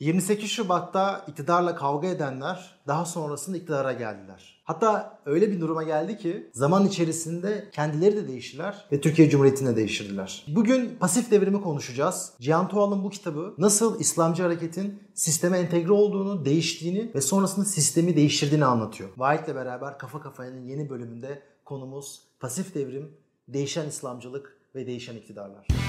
28 Şubat'ta iktidarla kavga edenler daha sonrasında iktidara geldiler. Hatta öyle bir duruma geldi ki zaman içerisinde kendileri de değiştiler ve Türkiye Cumhuriyeti'ni de değiştirdiler. Bugün pasif devrimi konuşacağız. Cihan Tuğal'ın bu kitabı nasıl İslamcı hareketin sisteme entegre olduğunu, değiştiğini ve sonrasında sistemi değiştirdiğini anlatıyor. Vahit'le beraber Kafa Kafaya'nın yeni bölümünde konumuz pasif devrim, değişen İslamcılık ve değişen iktidarlar.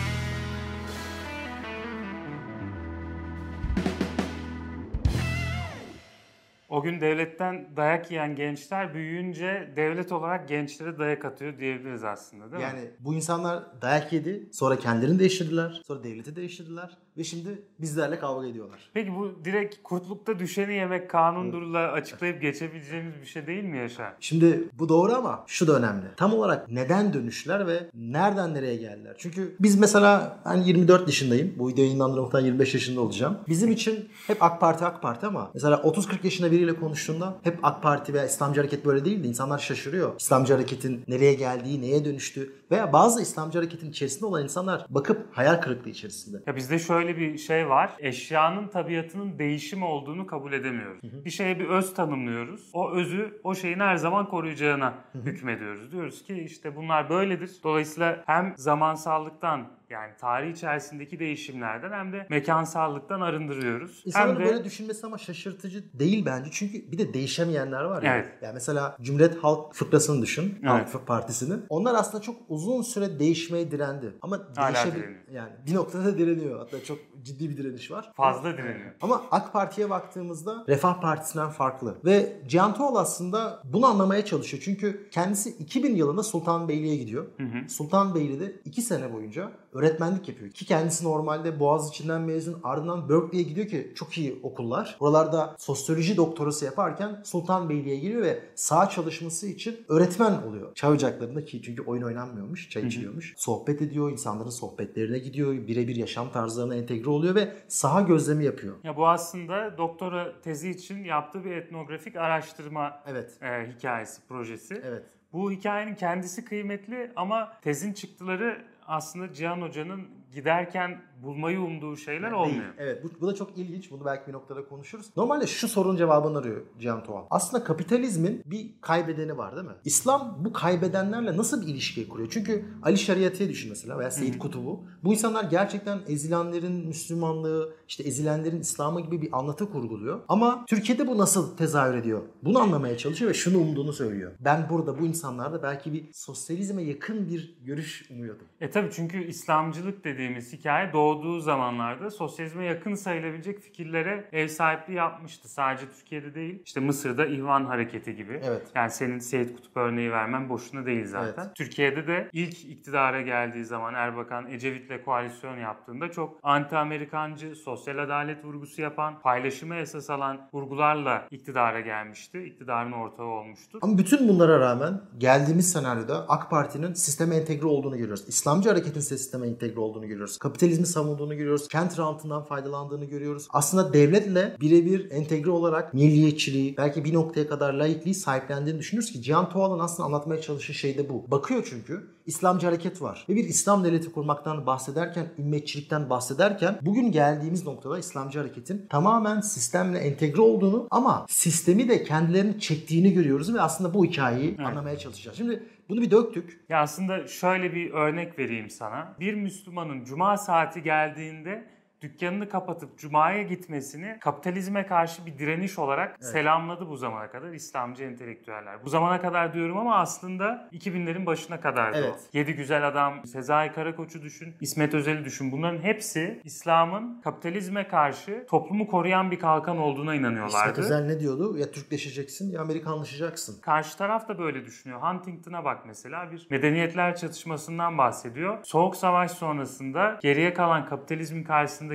O gün devletten dayak yiyen gençler büyüyünce devlet olarak gençlere dayak atıyor diyebiliriz aslında değil Yani mi? bu insanlar dayak yedi, sonra kendilerini değiştirdiler, sonra devleti değiştirdiler ve şimdi bizlerle kavga ediyorlar. Peki bu direkt kurtlukta düşeni yemek kanundurla açıklayıp geçebileceğimiz bir şey değil mi Yaşar? Şimdi bu doğru ama şu da önemli. Tam olarak neden dönüşler ve nereden nereye geldiler? Çünkü biz mesela ben 24 yaşındayım. Bu video yayınlandığında muhtemelen 25 yaşında olacağım. Bizim için hep AK Parti AK Parti ama mesela 30-40 yaşında biriyle konuştuğunda hep AK Parti veya İslamcı Hareket böyle değildi. İnsanlar şaşırıyor. İslamcı Hareket'in nereye geldiği, neye dönüştü veya bazı İslamcı Hareket'in içerisinde olan insanlar bakıp hayal kırıklığı içerisinde. Ya bizde şöyle bir şey var. Eşyanın tabiatının değişim olduğunu kabul edemiyoruz. Bir şeye bir öz tanımlıyoruz. O özü o şeyin her zaman koruyacağına hükmediyoruz. Diyoruz ki işte bunlar böyledir. Dolayısıyla hem zamansallıktan yani tarih içerisindeki değişimlerden hem de mekansallıktan arındırıyoruz. İnsanların hem de böyle düşünmesi ama şaşırtıcı değil bence. Çünkü bir de değişemeyenler var ya. Evet. Yani mesela Cumhuriyet Halk Fıkrası'nı düşün. Evet. Halk Partisi'ni. Onlar aslında çok uzun süre değişmeye direndi. Ama Hala değişebil- direniyor. yani bir noktada direniyor. Hatta çok ciddi bir direniş var. fazla direniyor. Ama AK Parti'ye baktığımızda Refah Partisi'nden farklı. Ve Cihan Tuğal aslında bunu anlamaya çalışıyor. Çünkü kendisi 2000 yılında Sultanbeyli'ye gidiyor. Sultanbeyli'de 2 sene boyunca öğretmenlik yapıyor. Ki kendisi normalde Boğaziçi'nden mezun ardından Berkeley'ye gidiyor ki çok iyi okullar. Oralarda sosyoloji doktorası yaparken Sultanbeyli'ye giriyor ve sağ çalışması için öğretmen oluyor. Çay ocaklarında ki çünkü oyun oynanmıyormuş, çay içiliyormuş. Sohbet ediyor, insanların sohbetlerine gidiyor, birebir yaşam tarzlarına entegre oluyor ve saha gözlemi yapıyor. Ya bu aslında doktora tezi için yaptığı bir etnografik araştırma Evet. e, hikayesi, projesi. Evet. Bu hikayenin kendisi kıymetli ama tezin çıktıları aslında Cihan Hoca'nın giderken bulmayı umduğu şeyler olmuyor. Değil. Evet bu, bu da çok ilginç. Bunu belki bir noktada konuşuruz. Normalde şu sorunun cevabını arıyor Cihan Tuğal. Aslında kapitalizmin bir kaybedeni var değil mi? İslam bu kaybedenlerle nasıl bir ilişki kuruyor? Çünkü Ali Şariati'ye düşün mesela veya Seyyid Kutub'u. Bu insanlar gerçekten ezilenlerin Müslümanlığı, işte ezilenlerin İslam'ı gibi bir anlatı kurguluyor. Ama Türkiye'de bu nasıl tezahür ediyor? Bunu anlamaya çalışıyor ve şunu umduğunu söylüyor. Ben burada bu insanlarda belki bir sosyalizme yakın bir görüş umuyordum. E tabi çünkü İslamcılık dediğimiz hikaye doğduğu zamanlarda sosyalizme yakın sayılabilecek fikirlere ev sahipliği yapmıştı. Sadece Türkiye'de değil. İşte Mısır'da İhvan Hareketi gibi. Evet. Yani senin Seyit Kutup örneği vermen boşuna değil zaten. Evet. Türkiye'de de ilk iktidara geldiği zaman Erbakan Ecevit'le koalisyon yaptığında çok anti-Amerikancı, sosyal adalet vurgusu yapan, paylaşıma esas alan vurgularla iktidara gelmişti. İktidarın ortağı olmuştu. Ama bütün bunlara rağmen geldiğimiz senaryoda AK Parti'nin sisteme entegre olduğunu görüyoruz. İslamcı hareketin sisteme entegre olduğunu görüyoruz. Kapitalizmi savunduğunu görüyoruz. Kent rantından faydalandığını görüyoruz. Aslında devletle birebir entegre olarak milliyetçiliği, belki bir noktaya kadar laikliği sahiplendiğini düşünürüz ki Cihan Tuğal'ın aslında anlatmaya çalıştığı şey de bu. Bakıyor çünkü İslamcı hareket var. Ve bir İslam devleti kurmaktan bahsederken, ümmetçilikten bahsederken bugün geldiğimiz noktada İslamcı hareketin tamamen sistemle entegre olduğunu ama sistemi de kendilerini çektiğini görüyoruz ve aslında bu hikayeyi anlamaya çalışacağız. Şimdi bunu bir döktük. Ya aslında şöyle bir örnek vereyim sana. Bir Müslümanın cuma saati geldiğinde dükkanını kapatıp cumaya gitmesini kapitalizme karşı bir direniş olarak selamladı bu zamana kadar İslamcı entelektüeller. Bu zamana kadar diyorum ama aslında 2000'lerin başına kadardı Evet. o. Yedi Güzel Adam, Sezai Karakoç'u düşün, İsmet Özel'i düşün. Bunların hepsi İslam'ın kapitalizme karşı toplumu koruyan bir kalkan olduğuna inanıyorlardı. İsmet Özel ne diyordu? Ya Türkleşeceksin ya Amerikanlaşacaksın. Karşı taraf da böyle düşünüyor. Huntington'a bak mesela bir medeniyetler çatışmasından bahsediyor. Soğuk Savaş sonrasında geriye kalan kapitalizmin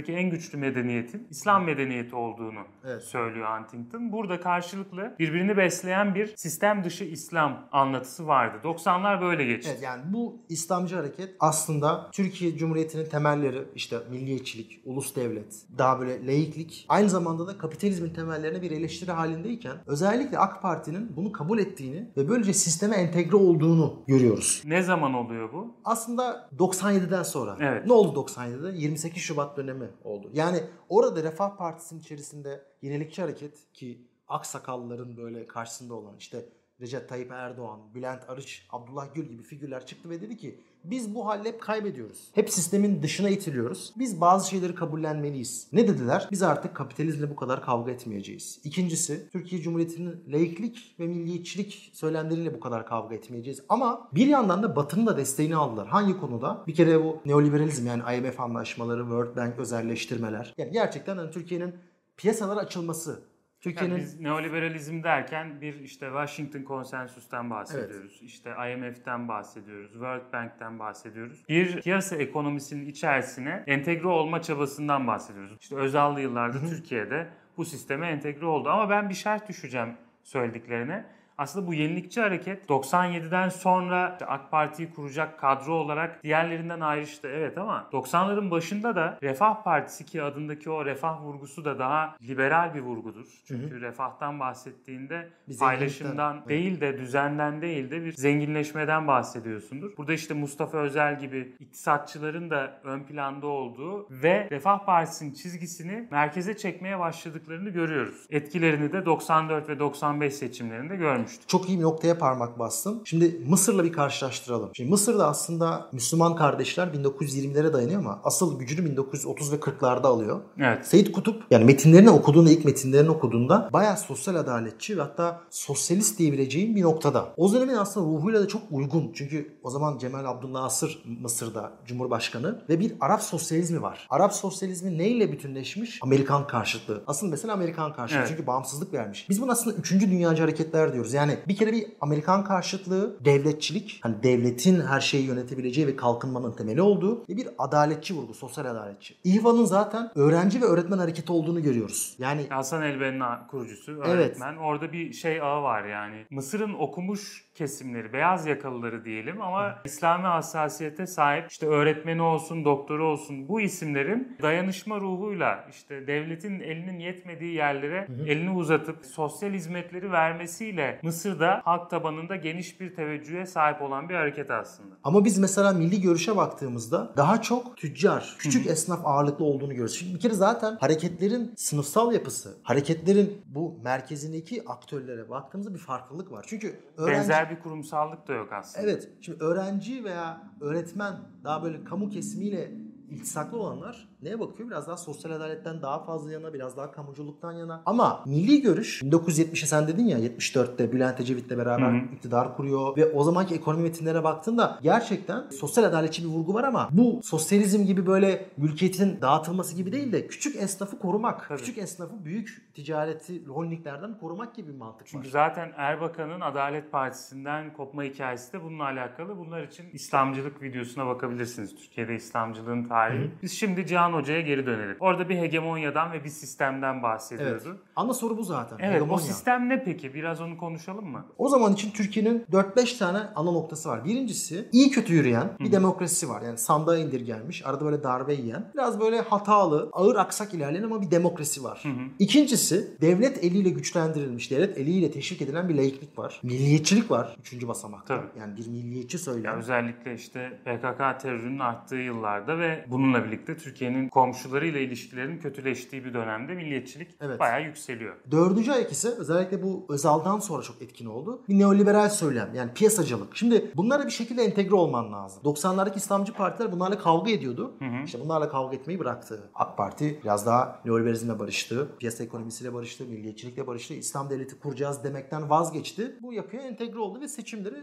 karşısındaki en güçlü medeniyetin İslam medeniyeti olduğunu Evet. söylüyor Huntington. Burada karşılıklı birbirini besleyen bir sistem dışı İslam anlatısı vardı. 90'lar böyle geçti. Evet yani bu İslamcı hareket aslında Türkiye Cumhuriyeti'nin temelleri işte milliyetçilik, ulus devlet, daha böyle laiklik aynı zamanda da kapitalizmin temellerine bir eleştiri halindeyken özellikle AK Parti'nin bunu kabul ettiğini ve böylece sisteme entegre olduğunu görüyoruz. Ne zaman oluyor bu? Aslında 97'den sonra. Evet. Ne oldu 97'de? 28 Şubat dönemi dönemi oldu. Yani orada Refah Partisi'nin içerisinde yenilikçi hareket ki aksakalların böyle karşısında olan işte Recep Tayyip Erdoğan, Bülent Arıç, Abdullah Gül gibi figürler çıktı ve dedi ki biz bu halle hep kaybediyoruz. Hep sistemin dışına itiliyoruz. Biz bazı şeyleri kabullenmeliyiz. Ne dediler? Biz artık kapitalizmle bu kadar kavga etmeyeceğiz. İkincisi Türkiye Cumhuriyeti'nin laiklik ve milliyetçilik söylemleriyle bu kadar kavga etmeyeceğiz. Ama bir yandan da Batı'nın da desteğini aldılar. Hangi konuda? Bir kere bu neoliberalizm yani IMF anlaşmaları, World Bank özelleştirmeler. Yani gerçekten hani Türkiye'nin piyasalara açılması, Türkiye'nin yani biz neoliberalizm derken bir işte Washington Konsensus'tan bahsediyoruz. Evet. İşte IMF'den bahsediyoruz. World Bank'ten bahsediyoruz. Bir piyasa ekonomisinin içerisine entegre olma çabasından bahsediyoruz. İşte Özal'lı yıllarda Türkiye'de bu sisteme entegre oldu. Ama ben bir şart düşeceğim söylediklerine aslında bu yenilikçi hareket 97'den sonra AK Parti'yi kuracak kadro olarak diğerlerinden ayrıştı evet ama 90'ların başında da Refah Partisi ki adındaki o refah vurgusu da daha liberal bir vurgudur. Çünkü hı hı. refahtan bahsettiğinde bir paylaşımdan değil de düzenden değil de bir zenginleşmeden bahsediyorsundur. Burada işte Mustafa Özel gibi iktisatçıların da ön planda olduğu ve Refah Partisi'nin çizgisini merkeze çekmeye başladıklarını görüyoruz. Etkilerini de 94 ve 95 seçimlerinde görmüş görmüştük. Çok iyi bir noktaya parmak bastın. Şimdi Mısır'la bir karşılaştıralım. Şimdi Mısır'da aslında Müslüman kardeşler 1920'lere dayanıyor ama asıl gücünü 1930 ve 40'larda alıyor. Evet. Seyit Kutup yani metinlerini okuduğunda ilk metinlerini okuduğunda bayağı sosyal adaletçi ve hatta sosyalist diyebileceğim bir noktada. O dönemin aslında ruhuyla da çok uygun. Çünkü o zaman Cemal Abdülnasır Mısır'da Cumhurbaşkanı ve bir Arap sosyalizmi var. Arap sosyalizmi neyle bütünleşmiş? Amerikan karşıtlığı. Asıl mesela Amerikan karşıtlığı. Evet. Çünkü bağımsızlık vermiş. Biz bunu aslında 3. dünyacı hareketler diyoruz. Yani bir kere bir Amerikan karşıtlığı, devletçilik, hani devletin her şeyi yönetebileceği ve kalkınmanın temeli olduğu ve bir adaletçi vurgu, sosyal adaletçi. İHVA'nın zaten öğrenci ve öğretmen hareketi olduğunu görüyoruz. Yani Hasan Elben'in kurucusu, öğretmen. Evet. Orada bir şey ağı var yani. Mısır'ın okumuş kesimleri, beyaz yakalıları diyelim ama Hı. İslami hassasiyete sahip işte öğretmeni olsun, doktoru olsun bu isimlerin dayanışma ruhuyla işte devletin elinin yetmediği yerlere Hı. elini uzatıp sosyal hizmetleri vermesiyle Mısır'da halk tabanında geniş bir teveccühe sahip olan bir hareket aslında. Ama biz mesela milli görüşe baktığımızda daha çok tüccar, küçük Hı. esnaf ağırlıklı olduğunu görüyoruz. Şimdi bir kere zaten hareketlerin sınıfsal yapısı, hareketlerin bu merkezindeki aktörlere baktığımızda bir farklılık var. Çünkü öğrenci... Benzer bir kurumsallık da yok aslında. Evet. Şimdi öğrenci veya öğretmen daha böyle kamu kesimiyle iltisaklı olanlar neye bakıyor? Biraz daha sosyal adaletten daha fazla yana, biraz daha kamuculuktan yana. Ama milli görüş 1970'e sen dedin ya 74'te Bülent Ecevit'le beraber Hı-hı. iktidar kuruyor ve o zamanki ekonomi metinlere baktığında gerçekten sosyal adaletçi bir vurgu var ama bu sosyalizm gibi böyle mülkiyetin dağıtılması gibi değil de küçük esnafı korumak. Tabii. Küçük esnafı büyük ticareti holdinglerden korumak gibi bir mantık Çünkü var. Zaten Erbakan'ın Adalet Partisi'nden kopma hikayesi de bununla alakalı. Bunlar için İslamcılık videosuna bakabilirsiniz. Türkiye'de İslamcılığın tarihi. Hı-hı. Biz şimdi Cihan Orhan Hoca'ya geri dönelim. Orada bir hegemonyadan ve bir sistemden bahsediyordu. Evet. Ana soru bu zaten. Evet hegemonya. o sistem ne peki? Biraz onu konuşalım mı? O zaman için Türkiye'nin 4-5 tane ana noktası var. Birincisi iyi kötü yürüyen bir Hı. demokrasi var. Yani sandığa indirgenmiş, arada böyle darbe yiyen, biraz böyle hatalı, ağır aksak ilerleyen ama bir demokrasi var. Hı hı. İkincisi devlet eliyle güçlendirilmiş, devlet eliyle teşvik edilen bir laiklik var. Milliyetçilik var üçüncü basamakta. Tabii. Yani bir milliyetçi söylem. Özellikle işte PKK terörünün arttığı yıllarda ve bununla birlikte Türkiye'nin ülkenin komşularıyla ilişkilerin kötüleştiği bir dönemde milliyetçilik evet. bayağı yükseliyor. Dördüncü ayak ise özellikle bu Özal'dan sonra çok etkin oldu. Bir neoliberal söylem yani piyasacılık. Şimdi bunlara bir şekilde entegre olman lazım. 90'lardaki İslamcı partiler bunlarla kavga ediyordu. Hı hı. İşte bunlarla kavga etmeyi bıraktı. AK Parti biraz daha neoliberalizmle barıştı. Piyasa ekonomisiyle barıştı. Milliyetçilikle barıştı. İslam devleti kuracağız demekten vazgeçti. Bu yapıya entegre oldu ve seçimleri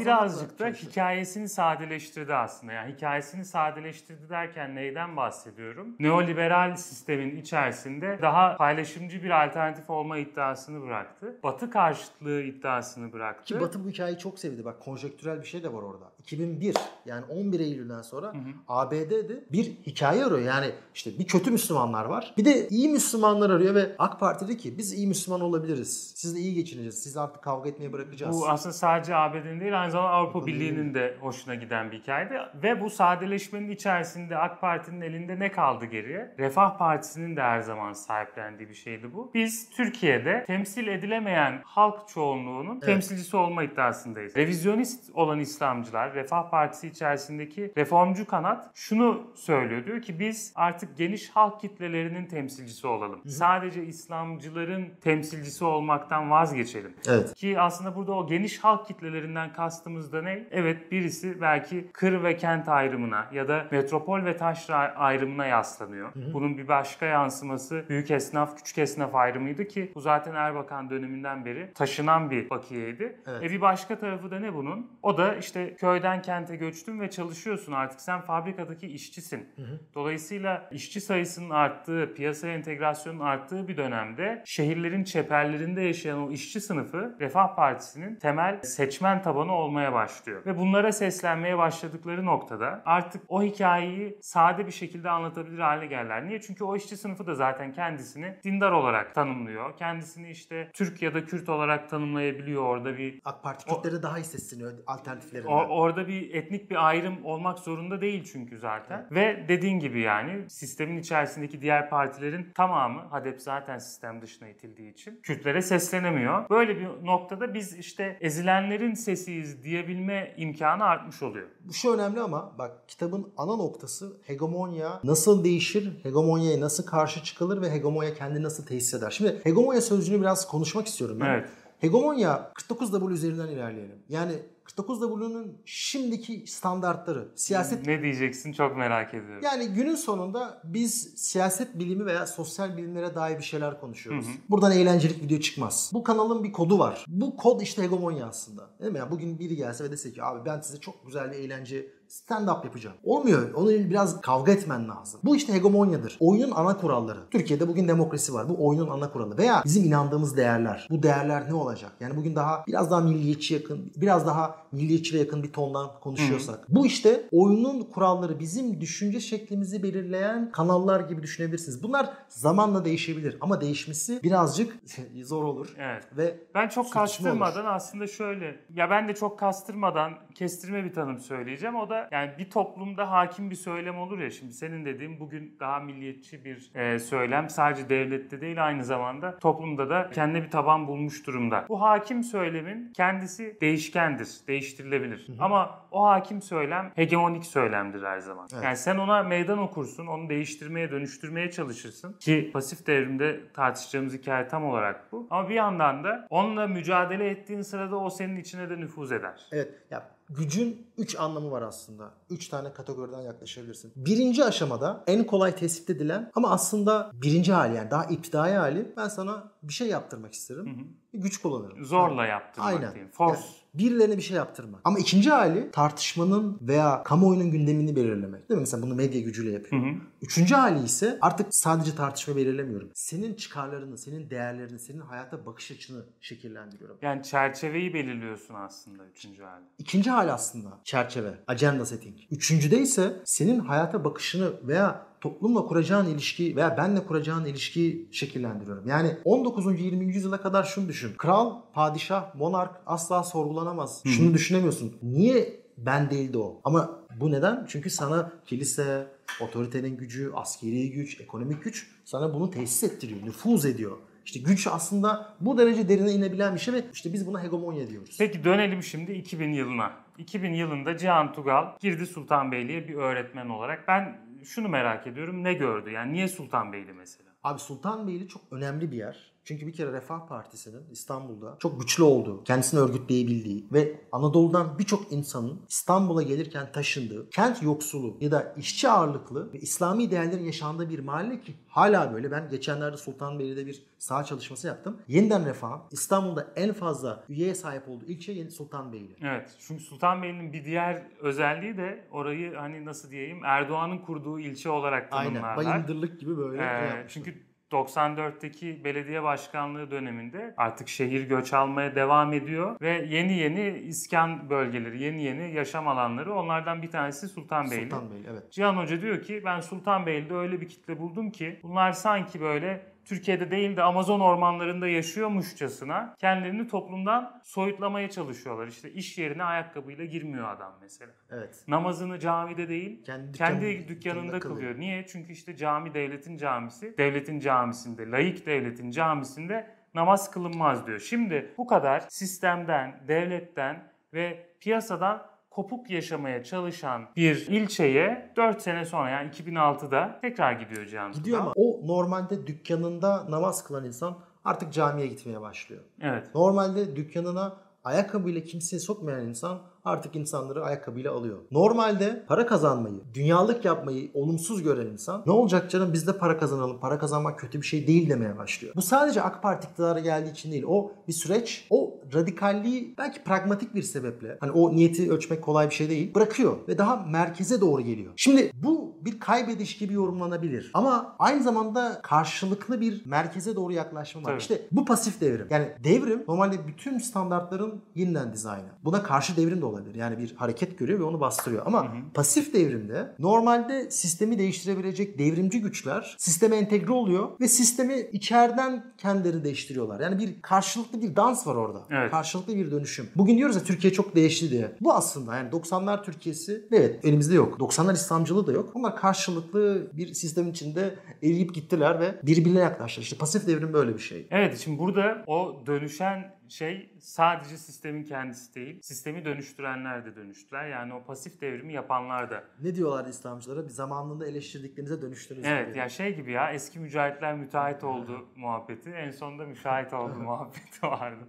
birazcık da hikayesini sadeleştirdi aslında. Yani hikayesini sadeleştirdi derken neyden bahsediyorum? Neoliberal sistemin içerisinde daha paylaşımcı bir alternatif olma iddiasını bıraktı. Batı karşıtlığı iddiasını bıraktı. Ki Batı bu hikayeyi çok sevdi. Bak konjektürel bir şey de var orada. 2001 yani 11 Eylül'den sonra hı hı. ABD'de bir hikaye arıyor. Yani işte bir kötü Müslümanlar var. Bir de iyi Müslümanlar arıyor ve AK Parti dedi ki biz iyi Müslüman olabiliriz. Siz de iyi geçineceğiz. Siz artık kavga etmeye bırakacağız. Bu aslında sadece ABD'nin değil aynı zamanda Avrupa Birliği'nin de hoşuna giden bir hikayeydi. Ve bu sadeleşmenin içerisinde AK Parti'nin elinde ne kaldı geriye? Refah Partisi'nin de her zaman sahiplendiği bir şeydi bu. Biz Türkiye'de temsil edilemeyen halk çoğunluğunun evet. temsilcisi olma iddiasındayız. Revizyonist olan İslamcılar. Refah Partisi içerisindeki reformcu kanat şunu söylüyor. Diyor ki biz artık geniş halk kitlelerinin temsilcisi olalım. Hı. Sadece İslamcıların temsilcisi olmaktan vazgeçelim. Evet. Ki aslında burada o geniş halk kitlelerinden kastımız da ne? Evet birisi belki kır ve kent ayrımına ya da metropol ve taşra ayrımına yaslanıyor. Hı hı. Bunun bir başka yansıması büyük esnaf, küçük esnaf ayrımıydı ki bu zaten Erbakan döneminden beri taşınan bir bakiyeydi. Evet. E bir başka tarafı da ne bunun? O da işte köyden kente göçtün ve çalışıyorsun artık. Sen fabrikadaki işçisin. Hı hı. Dolayısıyla işçi sayısının arttığı, piyasaya entegrasyonun arttığı bir dönemde şehirlerin çeperlerinde yaşayan o işçi sınıfı Refah Partisi'nin temel seçmen tabanı olmaya başlıyor. Ve bunlara seslenmeye başladıkları noktada artık o hikayeyi sade bir şekilde anlatabilir hale geldiler. Niye? Çünkü o işçi sınıfı da zaten kendisini dindar olarak tanımlıyor. Kendisini işte Türk ya da Kürt olarak tanımlayabiliyor orada bir... AK Parti Kürtlere daha iyi sesleniyor alternatiflerinden. O, orada bir etnik bir ayrım olmak zorunda değil çünkü zaten. Evet. Ve dediğin gibi yani sistemin içerisindeki diğer partilerin tamamı HADEP zaten sistem dışına itildiği için Kürtlere seslenemiyor. Böyle bir noktada biz işte ezilenlerin sesiyiz diyebilme imkanı artmış oluyor. Bu şu önemli ama bak kitabın ana noktası hegemonya nasıl değişir, hegemonyaya nasıl karşı çıkılır ve hegemonya kendini nasıl tesis eder. Şimdi hegemonya sözcüğünü biraz konuşmak istiyorum ben. Evet. Hegemonya 49W üzerinden ilerleyelim. Yani 49W'nun şimdiki standartları, siyaset... Ne diyeceksin çok merak ediyorum. Yani günün sonunda biz siyaset bilimi veya sosyal bilimlere dair bir şeyler konuşuyoruz. Hı hı. Buradan eğlencelik video çıkmaz. Bu kanalın bir kodu var. Bu kod işte hegemonya aslında. Değil mi? Yani bugün biri gelse ve dese ki abi ben size çok güzel bir eğlence stand-up yapacağım. Olmuyor. Onu biraz kavga etmen lazım. Bu işte hegemonyadır. Oyunun ana kuralları. Türkiye'de bugün demokrasi var. Bu oyunun ana kuralı. Veya bizim inandığımız değerler. Bu değerler ne olacak? Yani bugün daha biraz daha milliyetçi yakın, biraz daha milliyetçi ve yakın bir tondan konuşuyorsak. Hı. Bu işte oyunun kuralları bizim düşünce şeklimizi belirleyen kanallar gibi düşünebilirsiniz. Bunlar zamanla değişebilir ama değişmesi birazcık zor olur. Evet. Ve ben çok kastırmadan olur. aslında şöyle ya ben de çok kastırmadan kestirme bir tanım söyleyeceğim. O da yani bir toplumda hakim bir söylem olur ya şimdi senin dediğin bugün daha milliyetçi bir e, söylem sadece devlette değil aynı zamanda toplumda da kendine bir taban bulmuş durumda. Bu hakim söylemin kendisi değişkendir, değiştirilebilir. Hı hı. Ama o hakim söylem hegemonik söylemdir her zaman. Evet. Yani sen ona meydan okursun, onu değiştirmeye, dönüştürmeye çalışırsın ki pasif devrimde tartışacağımız hikaye tam olarak bu. Ama bir yandan da onunla mücadele ettiğin sırada o senin içine de nüfuz eder. Evet. Ya gücün 3 anlamı var aslında. 3 tane kategoriden yaklaşabilirsin. Birinci aşamada en kolay tespit edilen ama aslında birinci hali yani daha iptidai hali ben sana bir şey yaptırmak isterim. Hı hı. Bir güç kullanırım. Zorla yaptırmak Aynen. diyeyim. Force. Yani birilerine bir şey yaptırmak. Ama ikinci hali tartışmanın veya kamuoyunun gündemini belirlemek. Değil mi? Mesela bunu medya gücüyle yapıyor. Hı hı. Üçüncü hali ise artık sadece tartışma belirlemiyorum. Senin çıkarlarını, senin değerlerini, senin hayata bakış açını şekillendiriyorum. Yani çerçeveyi belirliyorsun aslında üçüncü hali. İkinci hali aslında çerçeve, agenda setting. Üçüncüde ise senin hayata bakışını veya toplumla kuracağın ilişki veya benle kuracağın ilişkiyi şekillendiriyorum. Yani 19. 20. yüzyıla kadar şunu düşün. Kral, padişah, monark asla sorgulanamaz. Hı. Şunu düşünemiyorsun. Niye ben değildi o? Ama bu neden? Çünkü sana kilise, otoritenin gücü, askeri güç, ekonomik güç sana bunu tesis ettiriyor, nüfuz ediyor. İşte güç aslında bu derece derine inebilen bir şey ve işte biz buna hegemonya diyoruz. Peki dönelim şimdi 2000 yılına. 2000 yılında Cihan Tugal girdi Sultanbeyli'ye bir öğretmen olarak. Ben şunu merak ediyorum ne gördü? Yani niye Sultanbeyli mesela? Abi Sultanbeyli çok önemli bir yer. Çünkü bir kere Refah Partisi'nin İstanbul'da çok güçlü olduğu, kendisini örgütleyebildiği ve Anadolu'dan birçok insanın İstanbul'a gelirken taşındığı, kent yoksulu ya da işçi ağırlıklı ve İslami değerlerin yaşandığı bir mahalle ki hala böyle. Ben geçenlerde Sultanbeyli'de bir saha çalışması yaptım. Yeniden Refah İstanbul'da en fazla üyeye sahip olduğu ilçe Sultanbeyli. Evet. Çünkü Sultanbeyli'nin bir diğer özelliği de orayı hani nasıl diyeyim Erdoğan'ın kurduğu ilçe olarak tanımlarlar. Aynen. Bayındırlık gibi böyle. Ee, çünkü 94'teki belediye başkanlığı döneminde artık şehir göç almaya devam ediyor ve yeni yeni iskan bölgeleri, yeni yeni yaşam alanları onlardan bir tanesi Sultanbeyli. Sultanbeyli evet. Cihan Hoca diyor ki ben Sultanbeyli'de öyle bir kitle buldum ki bunlar sanki böyle Türkiye'de değil de Amazon ormanlarında yaşıyormuşçasına kendilerini toplumdan soyutlamaya çalışıyorlar. İşte iş yerine ayakkabıyla girmiyor adam mesela. Evet. Namazını camide değil kendi, dükkan, kendi dükkanında kılıyor. kılıyor. Niye? Çünkü işte cami devletin camisi. Devletin camisinde, laik devletin camisinde namaz kılınmaz diyor. Şimdi bu kadar sistemden, devletten ve piyasadan kopuk yaşamaya çalışan bir ilçeye 4 sene sonra yani 2006'da tekrar gidiyor Cihan Gidiyor ama o normalde dükkanında namaz kılan insan artık camiye gitmeye başlıyor. Evet. Normalde dükkanına ayakkabıyla kimseyi sokmayan insan artık insanları ayakkabıyla alıyor. Normalde para kazanmayı, dünyalık yapmayı olumsuz gören insan ne olacak canım biz de para kazanalım, para kazanmak kötü bir şey değil demeye başlıyor. Bu sadece AK Parti iktidara geldiği için değil. O bir süreç. O radikalliği belki pragmatik bir sebeple hani o niyeti ölçmek kolay bir şey değil. Bırakıyor ve daha merkeze doğru geliyor. Şimdi bu bir kaybediş gibi yorumlanabilir. Ama aynı zamanda karşılıklı bir merkeze doğru yaklaşma var. Tabii. İşte bu pasif devrim. Yani devrim normalde bütün standartların yeniden dizaynı. Buna karşı devrim de olabilir. Yani bir hareket görüyor ve onu bastırıyor. Ama pasif devrimde normalde sistemi değiştirebilecek devrimci güçler sisteme entegre oluyor ve sistemi içeriden kendileri değiştiriyorlar. Yani bir karşılıklı bir dans var orada. Evet. Karşılıklı bir dönüşüm. Bugün diyoruz ya Türkiye çok değişti diye. Bu aslında yani 90'lar Türkiye'si evet elimizde yok. 90'lar İslamcılığı da yok. Ama karşılıklı bir sistemin içinde eriyip gittiler ve birbirine yaklaştılar. İşte pasif devrim böyle bir şey. Evet şimdi burada o dönüşen şey sadece sistemin kendisi değil. Sistemi dönüştürenler de dönüştüler. Yani o pasif devrimi yapanlar da. Ne diyorlar İslamcılara? Bir zamanında eleştirdiklerinize dönüştünüz. Evet gibi. ya şey gibi ya eski mücahitler müteahhit oldu muhabbeti. En sonunda müşahit oldu muhabbeti vardı.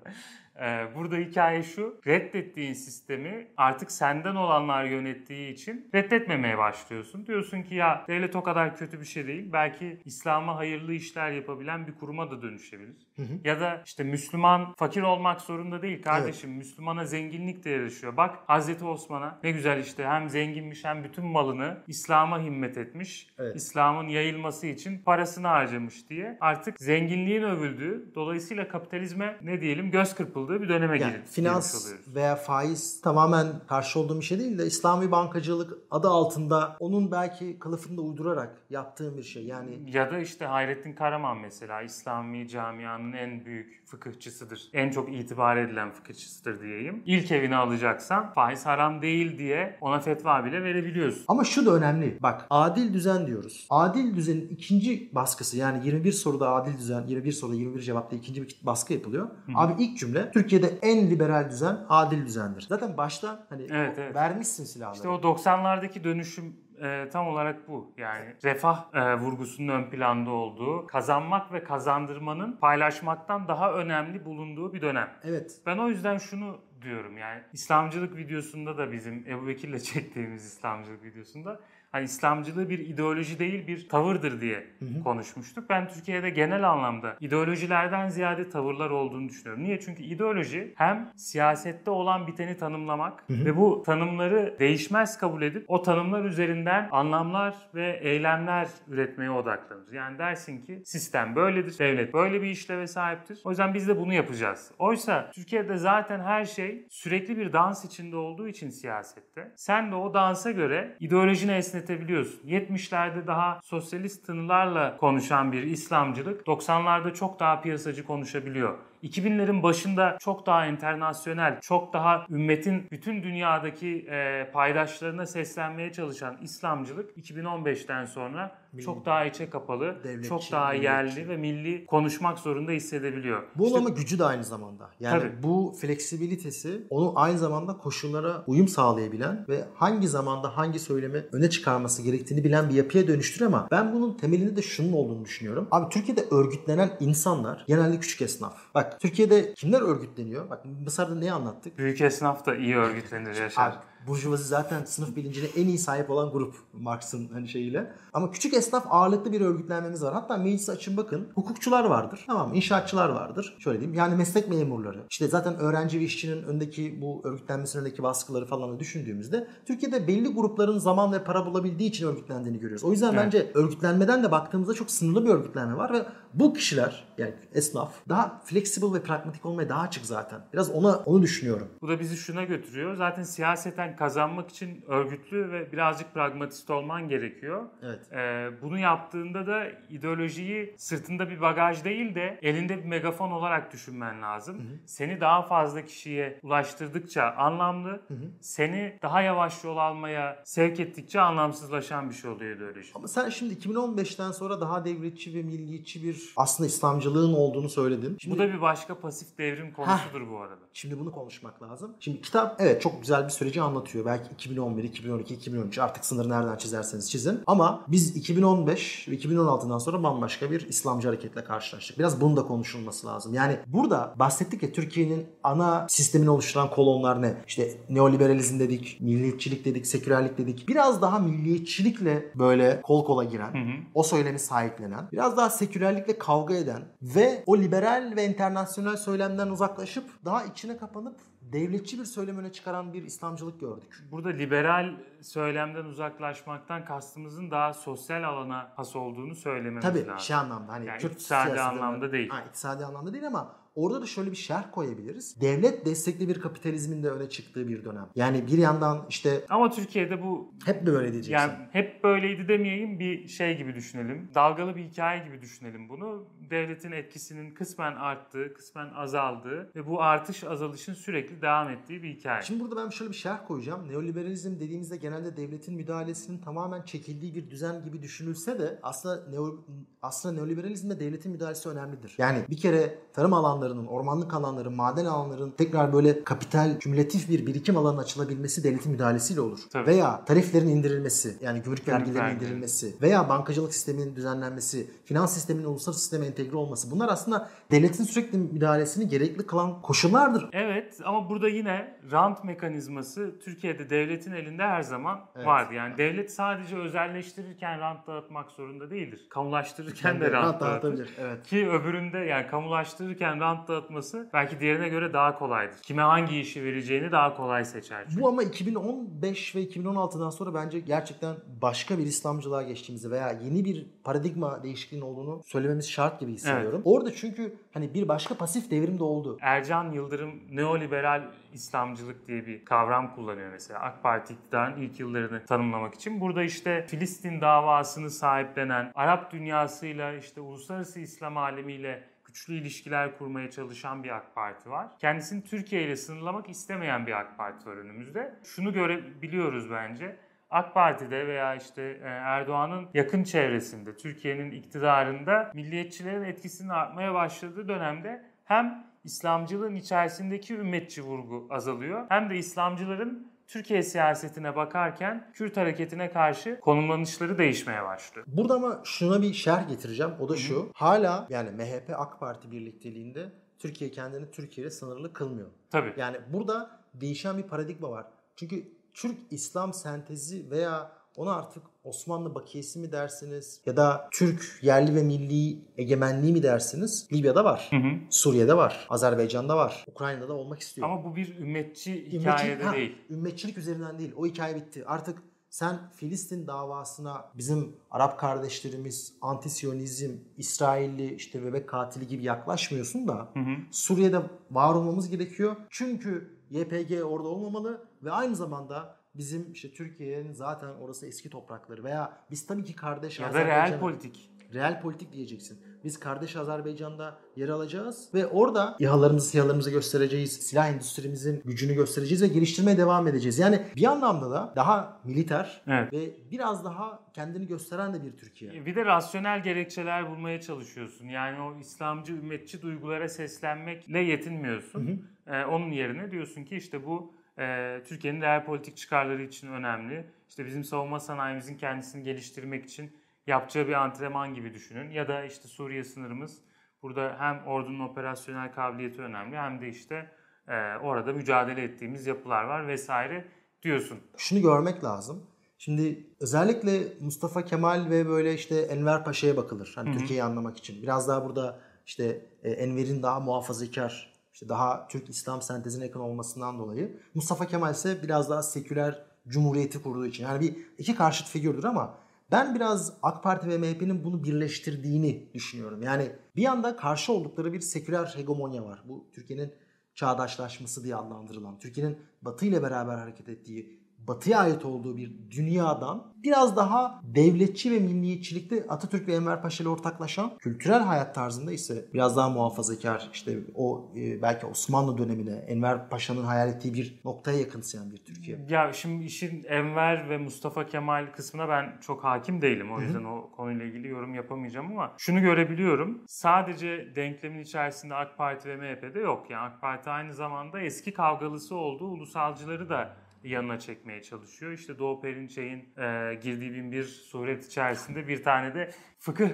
Ee, burada hikaye şu. Reddettiğin sistemi artık senden olanlar yönettiği için reddetmemeye başlıyorsun. Diyorsun ki ya devlet o kadar kötü bir şey değil. Belki İslam'a hayırlı işler yapabilen bir kuruma da dönüşebilir. Ya da işte Müslüman fakir olmak zorunda değil kardeşim. Müslümana zenginlik de yarışıyor. Bak Hazreti Osman'a ne güzel işte hem zenginmiş hem bütün malını İslam'a himmet etmiş. Evet. İslam'ın yayılması için parasını harcamış diye. Artık zenginliğin övüldüğü, dolayısıyla kapitalizme ne diyelim göz kırpıldığı bir döneme Yani gir- girmiş finans oluyoruz. veya faiz tamamen karşı olduğum bir şey değil de İslami bankacılık adı altında onun belki kılıfını da uydurarak yaptığım bir şey. Yani Ya da işte Hayrettin Karaman mesela İslami camianın en büyük fıkıhçısıdır. En çok itibar edilen fıkıhçısıdır diyeyim. İlk evini alacaksan faiz haram değil diye ona fetva bile verebiliyorsun. Ama şu da önemli. Bak adil düzen diyoruz. Adil düzenin ikinci baskısı yani 21 soruda adil düzen, 21 soruda 21 cevapta ikinci bir baskı yapılıyor. Abi ilk cümle Türkiye'de en liberal düzen adil düzendir. Zaten başta hani Evet, evet. vermişsin silahları. İşte o 90'lardaki dönüşüm e, tam olarak bu. Yani refah e, vurgusunun ön planda olduğu, kazanmak ve kazandırmanın paylaşmaktan daha önemli bulunduğu bir dönem. Evet. Ben o yüzden şunu diyorum yani İslamcılık videosunda da bizim Ebu Bekir'le çektiğimiz İslamcılık videosunda hani İslamcılığı bir ideoloji değil bir tavırdır diye konuşmuştuk. Ben Türkiye'de genel anlamda ideolojilerden ziyade tavırlar olduğunu düşünüyorum. Niye? Çünkü ideoloji hem siyasette olan biteni tanımlamak ve bu tanımları değişmez kabul edip o tanımlar üzerinden anlamlar ve eylemler üretmeye odaklanır. Yani dersin ki sistem böyledir, devlet böyle bir işleve sahiptir. O yüzden biz de bunu yapacağız. Oysa Türkiye'de zaten her şey sürekli bir dans içinde olduğu için siyasette sen de o dansa göre ideolojini esnetebiliyorsun. 70'lerde daha sosyalist tınılarla konuşan bir İslamcılık 90'larda çok daha piyasacı konuşabiliyor. 2000'lerin başında çok daha internasyonel, çok daha ümmetin bütün dünyadaki e, paydaşlarına seslenmeye çalışan İslamcılık 2015'ten sonra çok daha içe kapalı, Devletçi, çok daha milliyetçi. yerli ve milli konuşmak zorunda hissedebiliyor. Bu İşte ama gücü de aynı zamanda. Yani Tabii. bu fleksibilitesi onu aynı zamanda koşullara uyum sağlayabilen ve hangi zamanda hangi söylemi öne çıkarması gerektiğini bilen bir yapıya dönüştür ama ben bunun temelinde de şunun olduğunu düşünüyorum. Abi Türkiye'de örgütlenen insanlar genelde küçük esnaf. Bak Türkiye'de kimler örgütleniyor? Bak Mısır'da neyi anlattık? büyük esnaf da iyi örgütlenir yaşar. Abi, Burjuvazi zaten sınıf bilincine en iyi sahip olan grup Marx'ın hani şeyiyle. Ama küçük esnaf ağırlıklı bir örgütlenmemiz var. Hatta meclise açın bakın. Hukukçular vardır. Tamam mı? İnşaatçılar vardır. Şöyle diyeyim. Yani meslek memurları. İşte zaten öğrenci ve işçinin öndeki bu örgütlenmesinin önündeki baskıları falan da düşündüğümüzde Türkiye'de belli grupların zaman ve para bulabildiği için örgütlendiğini görüyoruz. O yüzden Evet. bence örgütlenmeden de baktığımızda çok sınırlı bir örgütlenme var ve bu kişiler yani esnaf daha flexible ve pragmatik olmaya daha açık zaten. Biraz ona onu düşünüyorum. Bu da bizi şuna götürüyor. Zaten siyaseten kazanmak için örgütlü ve birazcık pragmatist olman gerekiyor. Evet. Ee, bunu yaptığında da ideolojiyi sırtında bir bagaj değil de elinde bir megafon olarak düşünmen lazım. Seni daha fazla kişiye ulaştırdıkça anlamlı, seni daha yavaş yol almaya sevk ettikçe anlamsızlaşan bir şey oluyor ideoloji. Ama sen şimdi 2015'ten sonra daha devletçi ve milliyetçi bir aslında İslamcılığın olduğunu söyledin. Şimdi, Bu da bir başka pasif devrim konusudur bu arada. şimdi bunu konuşmak lazım. Şimdi kitap evet çok güzel bir süreci anlatıyor. Anlatıyor. Belki 2011, 2012, 2013 artık sınırı nereden çizerseniz çizin. Ama biz 2015 ve 2016'dan sonra bambaşka bir İslamcı hareketle karşılaştık. Biraz bunun da konuşulması lazım. Yani burada bahsettik ya Türkiye'nin ana sistemini oluşturan kolonlar ne? İşte neoliberalizm dedik, milliyetçilik dedik, sekülerlik dedik. Biraz daha milliyetçilikle böyle kol kola giren, o söylemi sahiplenen, biraz daha sekülerlikle kavga eden ve o liberal ve internasyonel söylemden uzaklaşıp daha içine kapanıp devletçi bir söylem öne çıkaran bir İslamcılık gördük. Burada liberal söylemden uzaklaşmaktan kastımızın daha sosyal alana has olduğunu söylememiz Tabii lazım. şey anlamda hani Yani Kürt iktisadi anlamda değil. Ha, iktisadi anlamda değil ama orada da şöyle bir şerh koyabiliriz. Devlet destekli bir kapitalizmin de öne çıktığı bir dönem. Yani bir yandan işte Ama Türkiye'de bu hep böyle diyeceksin. yani hep böyleydi demeyeyim bir şey gibi düşünelim. Dalgalı bir hikaye gibi düşünelim bunu. Devletin etkisinin kısmen arttığı, kısmen azaldığı ve bu artış azalışın sürekli devam ettiği bir hikaye. Şimdi burada ben şöyle bir şerh koyacağım. Neoliberalizm dediğimizde genelde devletin müdahalesinin tamamen çekildiği bir düzen gibi düşünülse de aslında neo, aslında neoliberalizmde devletin müdahalesi önemlidir. Yani bir kere tarım alanlarının, ormanlık alanların, maden alanların tekrar böyle kapital, kümülatif bir birikim alanı açılabilmesi devletin müdahalesiyle olur. Tabii. Veya tariflerin indirilmesi, yani gümrük vergilerinin vergileri. indirilmesi veya bankacılık sisteminin düzenlenmesi, finans sisteminin uluslararası sisteme entegre olması bunlar aslında devletin sürekli müdahalesini gerekli kılan koşullardır. Evet ama burada yine rant mekanizması Türkiye'de devletin elinde her zaman Evet. vardı. Yani devlet sadece özelleştirirken rant dağıtmak zorunda değildir. Kamulaştırırken de Yani rant, rant dağıtır. dağıtabilir, evet. Ki öbüründe yani kamulaştırırken rant dağıtması belki diğerine göre daha kolaydır. Kime hangi işi vereceğini daha kolay seçer. çünkü. Bu ama 2015 ve 2016'dan sonra bence gerçekten başka bir İslamcılığa geçtiğimizi veya yeni bir paradigma değişikliğinin olduğunu söylememiz şart gibi hissediyorum. Orada çünkü hani bir başka pasif devrim de oldu. Ercan Yıldırım neoliberal İslamcılık diye bir kavram kullanıyor mesela AK Parti iktidarının ilk yıllarını tanımlamak için. Burada işte Filistin davasını sahiplenen, Arap dünyasıyla işte uluslararası İslam alemiyle güçlü ilişkiler kurmaya çalışan bir AK Parti var. Kendisini Türkiye ile sınırlamak istemeyen bir AK Parti var önümüzde. Şunu görebiliyoruz bence. AK Parti'de veya işte e, Erdoğan'ın yakın çevresinde, Türkiye'nin iktidarında milliyetçilerin etkisinin artmaya başladığı dönemde hem İslamcılığın içerisindeki ümmetçi vurgu azalıyor hem de İslamcıların Türkiye siyasetine bakarken Kürt hareketine karşı konumlanışları değişmeye başlıyor. Burada ama şuna bir şerh getireceğim. O da şu. Hala yani MHP AK Parti birlikteliğinde Türkiye kendini Türkiye ile sınırlı kılmıyor. Tabii. Yani burada değişen bir paradigma var. Çünkü Türk İslam sentezi veya ona artık Osmanlı bakiyesi mi dersiniz ya da Türk yerli ve milli egemenliği mi dersiniz? Libya'da var. Hı hı. Suriye'de var. Azerbaycan'da var. Ukrayna'da da olmak istiyor. Ama bu bir ümmetçi hikayede ha, değil. Ümmetçilik üzerinden değil. O hikaye bitti. Artık sen Filistin davasına bizim Arap kardeşlerimiz antisiyonizm, İsrailli işte bebek katili gibi yaklaşmıyorsun da Hı hı. Suriye'de var olmamız gerekiyor. Çünkü YPG orada olmamalı ve aynı zamanda bizim işte Türkiye'nin zaten orası eski toprakları veya biz tabii ki kardeş Ya da real politik. Real politik diyeceksin. Biz kardeş Azerbaycan'da yer alacağız ve orada İHA'larımızı, SİHA'larımızı göstereceğiz. Silah endüstrimizin gücünü göstereceğiz ve geliştirmeye devam edeceğiz. Yani bir anlamda da daha militer Evet. ve biraz daha kendini gösteren de bir Türkiye. Bir de rasyonel gerekçeler bulmaya çalışıyorsun. Yani o İslamcı, ümmetçi duygulara seslenmekle yetinmiyorsun. Ee, onun yerine diyorsun ki işte bu e, Türkiye'nin değer politik çıkarları için önemli. İşte bizim savunma sanayimizin kendisini geliştirmek için yapacağı bir antrenman gibi düşünün. Ya da işte Suriye sınırımız burada hem ordunun operasyonel kabiliyeti önemli hem de işte e, orada mücadele ettiğimiz yapılar var vesaire diyorsun. Şunu görmek lazım. Şimdi özellikle Mustafa Kemal ve böyle işte Enver Paşa'ya bakılır. Hani Türkiye'yi anlamak için. Biraz daha burada işte e, Enver'in daha muhafazakar, işte daha Türk İslam sentezine yakın olmasından dolayı. Mustafa Kemal ise biraz daha seküler cumhuriyeti kurduğu için. Yani bir iki karşıt figürdür ama ben biraz AK Parti ve MHP'nin bunu birleştirdiğini düşünüyorum. Yani bir yanda karşı oldukları bir seküler hegemonya var. Bu Türkiye'nin çağdaşlaşması diye adlandırılan, Türkiye'nin Batı ile beraber hareket ettiği, Batı'ya ait olduğu bir dünyadan biraz daha devletçi ve milliyetçilikte Atatürk ve Enver Paşa ile ortaklaşan kültürel hayat tarzında ise biraz daha muhafazakar işte o e, belki Osmanlı dönemine Enver Paşa'nın hayal ettiği bir noktaya yakınsayan bir Türkiye. Ya şimdi işin Enver ve Mustafa Kemal kısmına ben çok hakim değilim. O yüzden o konuyla ilgili yorum yapamayacağım ama şunu görebiliyorum. Sadece denklemin içerisinde AK Parti ve MHP'de yok. Yani AK Parti aynı zamanda eski kavgalısı olduğu ulusalcıları da yanına çekmeye çalışıyor. İşte Doğu Perinçek'in e, girdiği bin bir suret içerisinde bir tane de fıkıh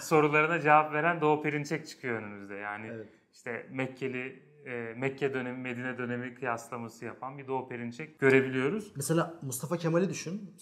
sorularına cevap veren Doğu Perinçek çıkıyor önümüzde. Yani Evet. işte Mekkeli e, Mekke dönemi, Medine dönemi kıyaslaması yapan bir Doğu Perinçek görebiliyoruz. Mesela Mustafa Kemal'i düşün.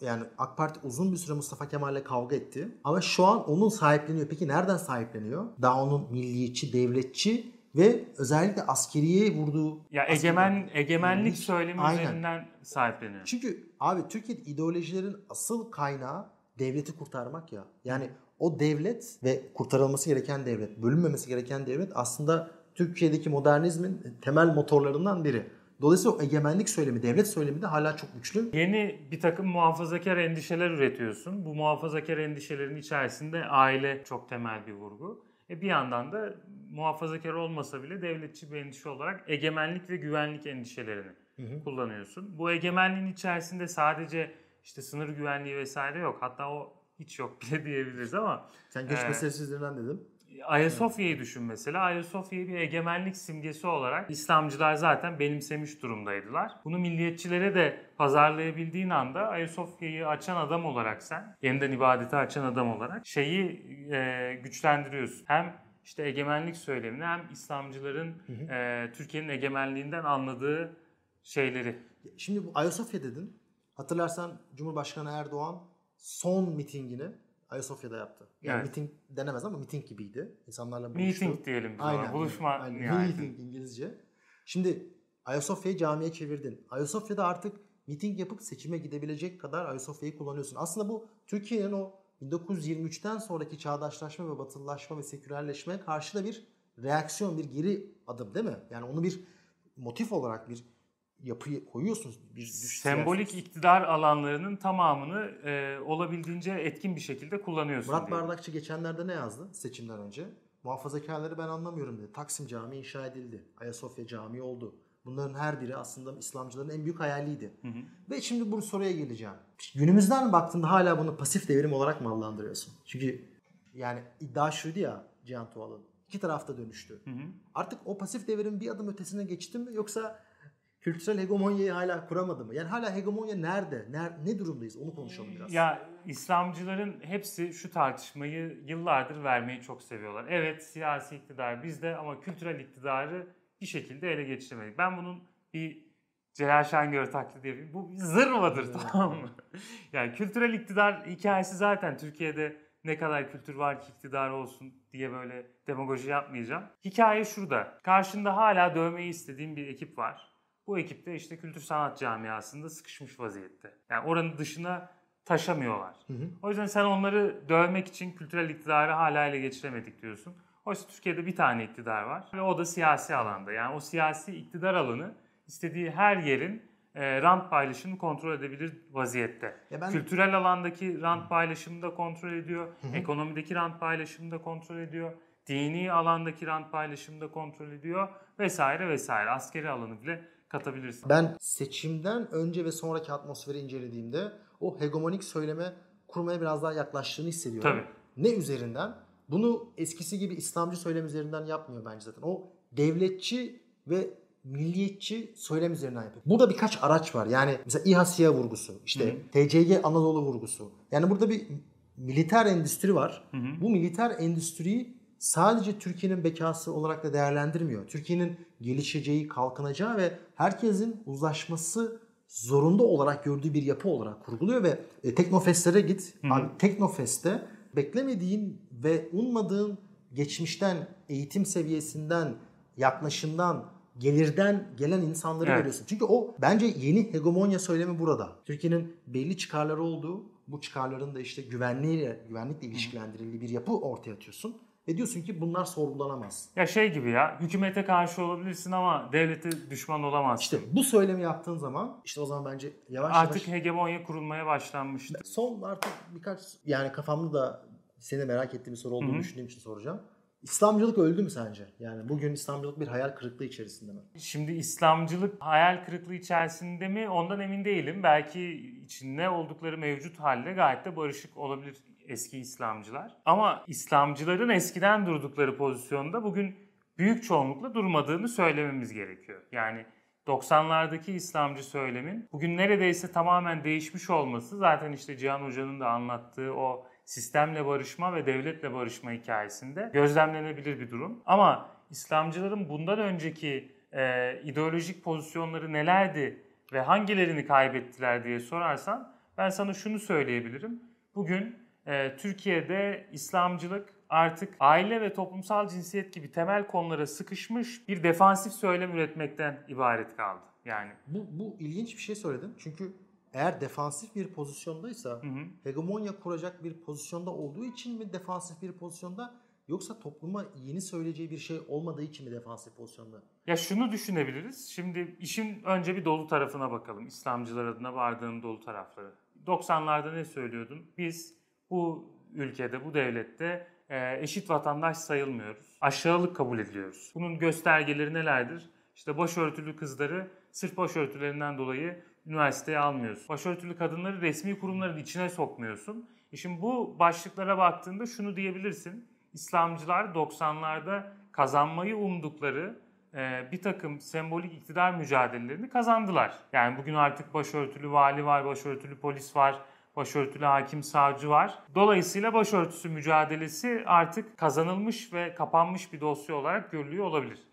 Yani AK Parti uzun bir süre Mustafa Kemal'le kavga etti. Ama şu an onun sahipleniyor. Peki nereden sahipleniyor? Daha onun milliyetçi, devletçi ve özellikle askeriye vurduğu... Ya askeri- egemen egemenlik Hiç- söylemi Aynen. üzerinden sahipleniyor. Çünkü abi Türkiye'de ideolojilerin asıl kaynağı devleti kurtarmak ya. Yani o devlet ve kurtarılması gereken devlet, bölünmemesi gereken devlet aslında Türkiye'deki modernizmin temel motorlarından biri. Dolayısıyla o egemenlik söylemi, devlet söylemi de hala çok güçlü. Yeni bir takım muhafazakar endişeler üretiyorsun. Bu muhafazakar endişelerin içerisinde aile çok temel bir vurgu. E bir yandan da muhafazakar olmasa bile devletçi bir endişe olarak egemenlik ve güvenlik endişelerini kullanıyorsun. Bu egemenliğin içerisinde sadece işte sınır güvenliği vesaire yok. Hatta o hiç yok bile diyebiliriz ama Sen göç Ee, meselesi üzerinden dedim. Ayasofya'yı düşün mesela. Ayasofya'yı bir egemenlik simgesi olarak İslamcılar zaten benimsemiş durumdaydılar. Bunu milliyetçilere de pazarlayabildiğin anda Ayasofya'yı açan adam olarak sen, yeniden ibadeti açan adam olarak şeyi e, güçlendiriyorsun. Hem işte egemenlik söylemini hem İslamcıların e, Türkiye'nin egemenliğinden anladığı şeyleri. Şimdi bu Ayasofya dedin. Hatırlarsan Cumhurbaşkanı Erdoğan son mitingini Ayasofya'da yaptı. Yani Evet. miting denemez ama miting gibiydi. İnsanlarla buluştu. Meeting diyelim biz ona. Aynen. Buluşma Aynen. nihayetinde. Meeting İngilizce. Şimdi Ayasofya'yı camiye çevirdin. Ayasofya'da artık miting yapıp seçime gidebilecek kadar Ayasofya'yı kullanıyorsun. Aslında bu Türkiye'nin o 1923'ten sonraki çağdaşlaşma ve batılılaşma ve sekülerleşmeye karşı da bir reaksiyon, bir geri adım değil mi? Yani onu bir motif olarak bir yapıyı koyuyorsunuz. Bir Sembolik iktidar alanlarının tamamını e, olabildiğince etkin bir şekilde kullanıyorsun. Murat diye. Bardakçı geçenlerde ne yazdı seçimden önce? Muhafazakarları ben anlamıyorum dedi. Taksim Camii inşa edildi. Ayasofya Camii oldu. Bunların her biri aslında İslamcıların en büyük hayaliydi. Ve şimdi bu soruya geleceğim. Günümüzden baktığında hala bunu pasif devrim olarak mı adlandırıyorsun? Çünkü yani iddia şuydu ya Cihan Tuğal'ın. İki tarafta dönüştü. Artık o pasif devrimin bir adım ötesine geçti mi yoksa kültürel hegemonyayı hala kuramadı mı? Yani hala hegemonya nerede? Ner, ne durumdayız? Onu konuşalım biraz. Ya İslamcıların hepsi şu tartışmayı yıllardır vermeyi çok seviyorlar. Evet siyasi iktidar bizde ama kültürel iktidarı bir şekilde ele geçiremedik. Ben bunun bir Celal Şengör taklidi yapayım. Bu bir zırvadır tamam mı? Yani kültürel iktidar hikayesi zaten Türkiye'de ne kadar kültür var ki iktidar olsun diye böyle demagoji yapmayacağım. Hikaye şurada. Karşında hala dövmeyi istediğim bir ekip var. Bu ekip de işte kültür sanat camiasında sıkışmış vaziyette. Yani oranın dışına taşamıyorlar. O yüzden sen onları dövmek için kültürel iktidarı hala ele geçiremedik diyorsun. Oysa Türkiye'de bir tane iktidar var ve o da siyasi alanda. Yani o siyasi iktidar alanı istediği her yerin e, rant paylaşımını kontrol edebilir vaziyette. Ben- Kültürel alandaki rant paylaşımını da kontrol ediyor. Ekonomideki rant paylaşımını da kontrol ediyor. Dini alandaki rant paylaşımını da kontrol ediyor. Vesaire vesaire. Askeri alanı bile katabilirsin. Ben seçimden önce ve sonraki atmosferi incelediğimde o hegemonik söyleme kurmaya biraz daha yaklaştığını hissediyorum. Tabii. Ne üzerinden? Bunu eskisi gibi İslamcı söylem üzerinden yapmıyor bence zaten. O devletçi ve milliyetçi söylem üzerinden yapıyor. Burada birkaç araç var. Yani mesela İHA SİHA vurgusu, işte TCG Anadolu vurgusu. Yani burada bir militer endüstri var. Bu militer endüstriyi sadece Türkiye'nin bekası olarak da değerlendirmiyor. Türkiye'nin gelişeceği, kalkınacağı ve herkesin uzlaşması zorunda olarak gördüğü bir yapı olarak kurguluyor ve e, Teknofest'lere git. Abi Teknofest'te beklemediğin ve ummadığın geçmişten, eğitim seviyesinden, yaklaşımdan, gelirden gelen insanları Evet. görüyorsun. Çünkü o bence yeni hegemonya söylemi burada. Türkiye'nin belli çıkarları olduğu, bu çıkarların da işte güvenliğiyle, güvenlikle ilişkilendirildiği bir yapı ortaya atıyorsun. Ve diyorsun ki bunlar sorgulanamaz. Ya şey gibi ya hükümete karşı olabilirsin ama devlete düşman olamazsın. İşte bu söylemi yaptığın zaman işte o zaman bence yavaş Artık yavaş hegemonya kurulmaya başlanmıştı. son artık birkaç yani kafamda da seni merak ettiğim bir soru olduğunu düşündüğüm için soracağım. İslamcılık öldü mü sence? Yani bugün İslamcılık bir hayal kırıklığı içerisinde mi? Şimdi İslamcılık hayal kırıklığı içerisinde mi ondan emin değilim. Belki içinde oldukları mevcut halde gayet de barışık olabilir eski İslamcılar. Ama İslamcıların eskiden durdukları pozisyonda bugün büyük çoğunlukla durmadığını söylememiz gerekiyor. Yani 90'lardaki İslamcı söylemin bugün neredeyse tamamen değişmiş olması zaten işte Cihan Hoca'nın da anlattığı o sistemle barışma ve devletle barışma hikayesinde gözlemlenebilir bir durum. Ama İslamcıların bundan önceki e, ideolojik pozisyonları nelerdi ve hangilerini kaybettiler diye sorarsan ben sana şunu söyleyebilirim. Bugün e, Türkiye'de İslamcılık artık aile ve toplumsal cinsiyet gibi temel konulara sıkışmış bir defansif söylem üretmekten ibaret kaldı. Yani Bu, bu ilginç bir şey söyledin. Çünkü eğer defansif bir pozisyondaysa, hı hı. hegemonya kuracak bir pozisyonda olduğu için mi defansif bir pozisyonda yoksa topluma yeni söyleyeceği bir şey olmadığı için mi defansif pozisyonda? Ya şunu düşünebiliriz. Şimdi işin önce bir dolu tarafına bakalım. İslamcılar adına vardığın dolu tarafları. 90'larda ne söylüyordun? Biz bu ülkede, bu devlette e, eşit vatandaş sayılmıyoruz. Aşağılık kabul ediliyoruz. Bunun göstergeleri nelerdir? İşte başörtülü kızları sırf başörtülerinden dolayı üniversiteye almıyorsun. Başörtülü kadınları resmi kurumların içine sokmuyorsun. E şimdi bu başlıklara baktığında şunu diyebilirsin. İslamcılar 90'larda kazanmayı umdukları e, bir takım sembolik iktidar mücadelelerini kazandılar. Yani bugün artık başörtülü vali var, başörtülü polis var, başörtülü hakim savcı var. Dolayısıyla başörtüsü mücadelesi artık kazanılmış ve kapanmış bir dosya olarak görülüyor olabilir.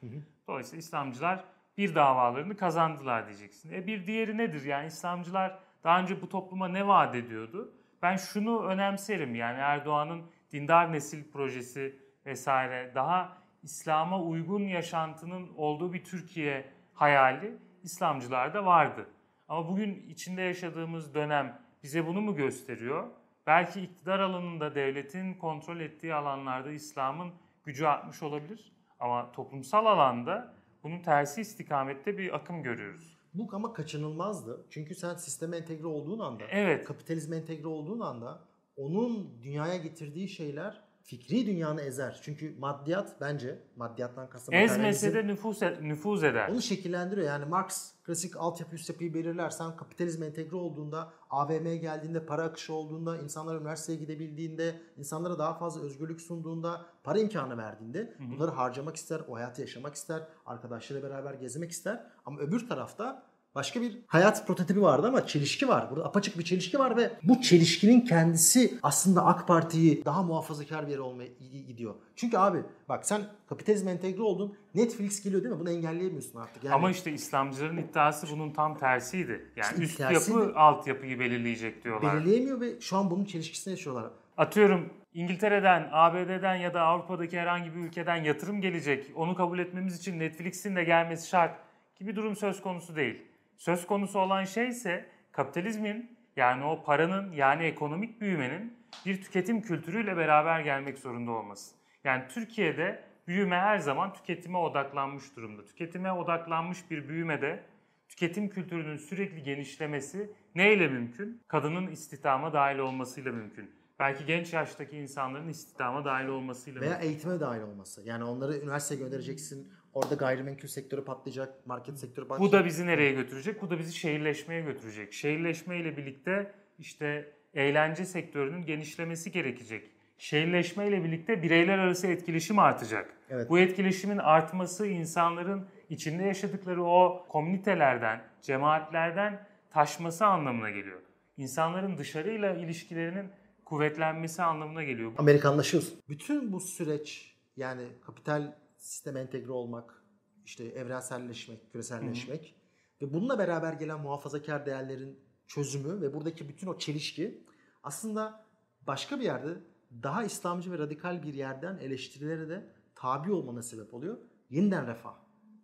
Dolayısıyla İslamcılar bir davalarını kazandılar diyeceksin. E bir diğeri nedir? Yani İslamcılar daha önce bu topluma ne vaat ediyordu? Ben şunu önemserim yani Erdoğan'ın dindar nesil projesi vesaire daha İslam'a uygun yaşantının olduğu bir Türkiye hayali İslamcılarda vardı. Ama bugün içinde yaşadığımız dönem bize bunu mu gösteriyor? Belki iktidar alanında devletin kontrol ettiği alanlarda İslam'ın gücü artmış olabilir. Ama toplumsal alanda bunun tersi istikamette bir akım görüyoruz. Bu ama kaçınılmazdı. Çünkü sen sisteme entegre olduğun anda, Evet. kapitalizme entegre olduğun anda onun dünyaya getirdiği şeyler fikri dünyanı ezer. Çünkü maddiyat bence maddiyattan kastım Ezmese de nüfuz, e- nüfuz eder. onu şekillendiriyor. Yani Marx klasik altyapı üst yapıyı belirler. Sen kapitalizme entegre olduğunda, AVM'ye geldiğinde, para akışı olduğunda, insanlar üniversiteye gidebildiğinde, insanlara daha fazla özgürlük sunduğunda, para imkanı verdiğinde bunları harcamak ister, o hayatı yaşamak ister, arkadaşlarıyla beraber gezmek ister. Ama öbür tarafta başka bir hayat prototipi vardı ama çelişki var. Burada apaçık bir çelişki var ve bu çelişkinin kendisi aslında AK Parti'yi daha muhafazakar bir yere olmaya gidiyor. Çünkü abi bak sen kapitalizme entegre oldun. Netflix geliyor değil mi? Bunu engelleyemiyorsun artık. Yani Ama işte İslamcıların iddiası bunun tam tersiydi. Yani İşte üst tersiydi. yapı altyapıyı belirleyecek diyorlar. belirleyemiyor ve şu an bunun çelişkisini yaşıyorlar. Atıyorum İngiltere'den, ABD'den ya da Avrupa'daki herhangi bir ülkeden yatırım gelecek. Onu kabul etmemiz için Netflix'in de gelmesi şart gibi durum söz konusu değil. Söz konusu olan şey ise kapitalizmin yani o paranın yani ekonomik büyümenin bir tüketim kültürüyle beraber gelmek zorunda olması. Yani Türkiye'de büyüme her zaman tüketime odaklanmış durumda. Tüketime odaklanmış bir büyümede tüketim kültürünün sürekli genişlemesi neyle mümkün? Kadının istihdama dahil olmasıyla mümkün. Belki genç yaştaki insanların istihdama dahil olmasıyla Veya mümkün. eğitime dahil olması. Yani onları üniversiteye göndereceksin. Orada gayrimenkul sektörü patlayacak, market sektörü patlayacak. Bu da bizi nereye götürecek? Bu da bizi şehirleşmeye götürecek. Şehirleşme ile birlikte işte eğlence sektörünün genişlemesi gerekecek. Şehirleşme ile birlikte bireyler arası etkileşim artacak. Evet. Bu etkileşimin artması insanların içinde yaşadıkları o komünitelerden, cemaatlerden taşması anlamına geliyor. İnsanların dışarıyla ilişkilerinin kuvvetlenmesi anlamına geliyor. Amerikanlaşıyorsun. Bütün bu süreç yani kapital sisteme entegre olmak, işte evrenselleşmek, küreselleşmek ve bununla beraber gelen muhafazakar değerlerin çözümü ve buradaki bütün o çelişki aslında başka bir yerde daha İslamcı ve radikal bir yerden eleştirilere de tabi olmana sebep oluyor. Yeniden refah.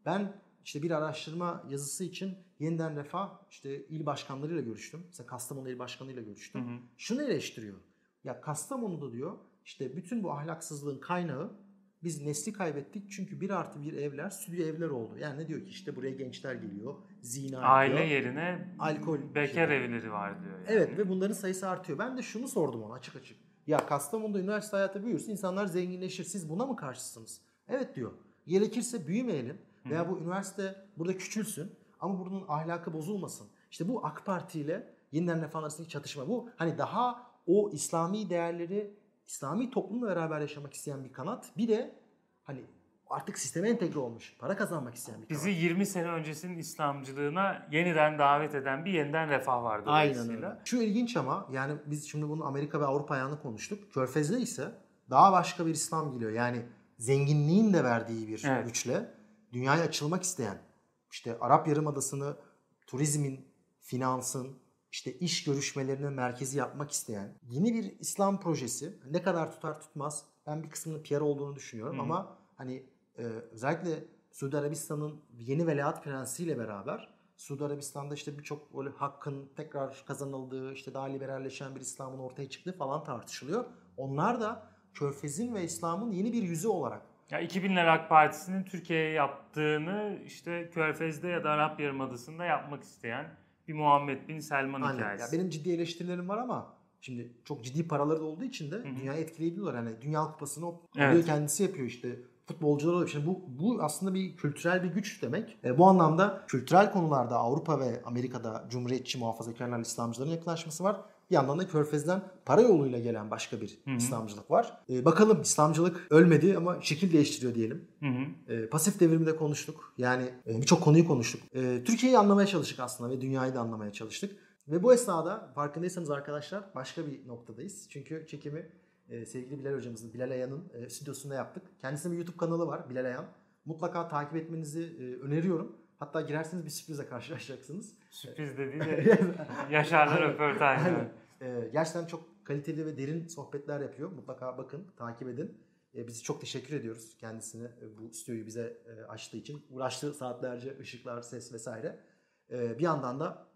Ben işte bir araştırma yazısı için yeniden refah işte il başkanlarıyla görüştüm. Mesela Kastamonu il başkanıyla görüştüm. Hı hı. Şunu eleştiriyor. Ya Kastamonu'da diyor işte bütün bu ahlaksızlığın kaynağı biz nesli kaybettik çünkü bir artı bir evler stüdyo evler oldu. Yani ne diyor ki işte buraya gençler geliyor, zina Aile yapıyor. yerine Alkol bekar şey- evleri var diyor. yani. Evet ve bunların sayısı artıyor. Ben de şunu sordum ona açık açık. Ya Kastamonu'da üniversite hayatı büyürse insanlar zenginleşir. Siz buna mı karşısınız? Evet diyor. Gerekirse büyümeyelim veya bu üniversite burada küçülsün ama bunun ahlakı bozulmasın. İşte bu AK Parti ile yeniden refah arasındaki çatışma. Bu hani daha o İslami değerleri İslami toplumla beraber yaşamak isteyen bir kanat. Bir de hani artık sisteme entegre olmuş, para kazanmak isteyen bir Bizi 20 sene öncesinin İslamcılığına yeniden davet eden bir yeniden refah vardı. Aynen öyle. Şu ilginç ama yani biz şimdi bunu Amerika ve Avrupa ayağını konuştuk. Körfez'de ise daha başka bir İslam geliyor. Yani zenginliğin de verdiği bir Evet. güçle dünyaya açılmak isteyen, işte Arap Yarımadası'nı turizmin, finansın, işte iş görüşmelerinin merkezi yapmak isteyen yeni bir İslam projesi. Ne kadar tutar tutmaz ben bir kısmının PR olduğunu düşünüyorum Hı hı. ama hani e, özellikle Suudi Arabistan'ın yeni veliaht prensiyle beraber Suudi Arabistan'da işte birçok böyle hakkın tekrar kazanıldığı, işte daha liberalleşen bir İslam'ın ortaya çıktığı falan tartışılıyor. Onlar da Körfez'in ve İslam'ın yeni bir yüzü olarak Ya 2000'ler AK Partisi'nin Türkiye'ye yaptığını işte Körfez'de ya da Arap Yarımadası'nda yapmak isteyen bir Muhammed Bin Selman Aynen. hikayesi. Ya benim ciddi eleştirilerim var ama şimdi çok ciddi paraları da olduğu için de hı. dünyayı etkileyebiliyorlar. Hani Dünya Kupası'nı o Evet. kendisi yapıyor işte. Futbolcular oluyor. Şimdi bu, bu aslında bir kültürel bir güç demek. E, bu anlamda kültürel konularda Avrupa ve Amerika'da Cumhuriyetçi muhafazakarlar İslamcıların yakınlaşması var. Bir yandan da Körfez'den para yoluyla gelen başka bir Hı hı. İslamcılık var. E, bakalım İslamcılık ölmedi ama şekil değiştiriyor diyelim. E, pasif devrimi de konuştuk. Yani e, birçok konuyu konuştuk. E, Türkiye'yi anlamaya çalıştık aslında ve dünyayı da anlamaya çalıştık. Ve bu esnada farkındaysanız arkadaşlar başka bir noktadayız. Çünkü çekimi e, sevgili Bilal hocamızın, Bilal Ayan'ın e, stüdyosunda yaptık. Kendisinin bir YouTube kanalı var Bilal Ayan. Mutlaka takip etmenizi e, öneriyorum. Hatta girerseniz bir sürprizle karşılaşacaksınız. Sürpriz dediği de Yaşar'la röportaj. E, gerçekten çok kaliteli ve derin sohbetler yapıyor. Mutlaka bakın, takip edin. E, biz çok teşekkür ediyoruz kendisine e, bu stüdyoyu bize e, açtığı için. Uğraştı saatlerce ışıklar, ses vesaire. E, bir yandan da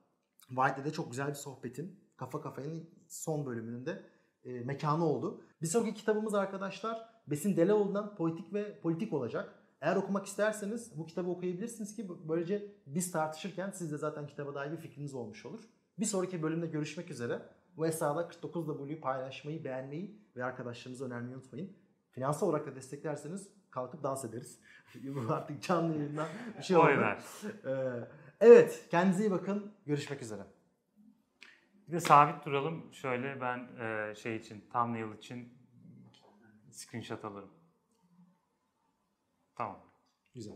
White'le de çok güzel bir sohbetin Kafa Kafaya'nın son bölümünde e, mekanı oldu. Bir sonraki kitabımız arkadaşlar Besin Deleoğlu'ndan Politik ve Politik olacak. Eğer okumak isterseniz bu kitabı okuyabilirsiniz ki böylece biz tartışırken siz de zaten kitaba dair bir fikriniz olmuş olur. Bir sonraki bölümde görüşmek üzere. Bu esnada 49W'yu paylaşmayı, beğenmeyi ve arkadaşlarınıza önermeyi unutmayın. Finansal olarak da desteklerseniz kalkıp dans ederiz. Bu artık canlı yayından bir şey oldu. Oynar. Ee, evet, kendinize iyi bakın. Görüşmek üzere. Bir de sabit duralım. Şöyle ben e, şey için, thumbnail için screenshot alırım. Tamam. Güzel.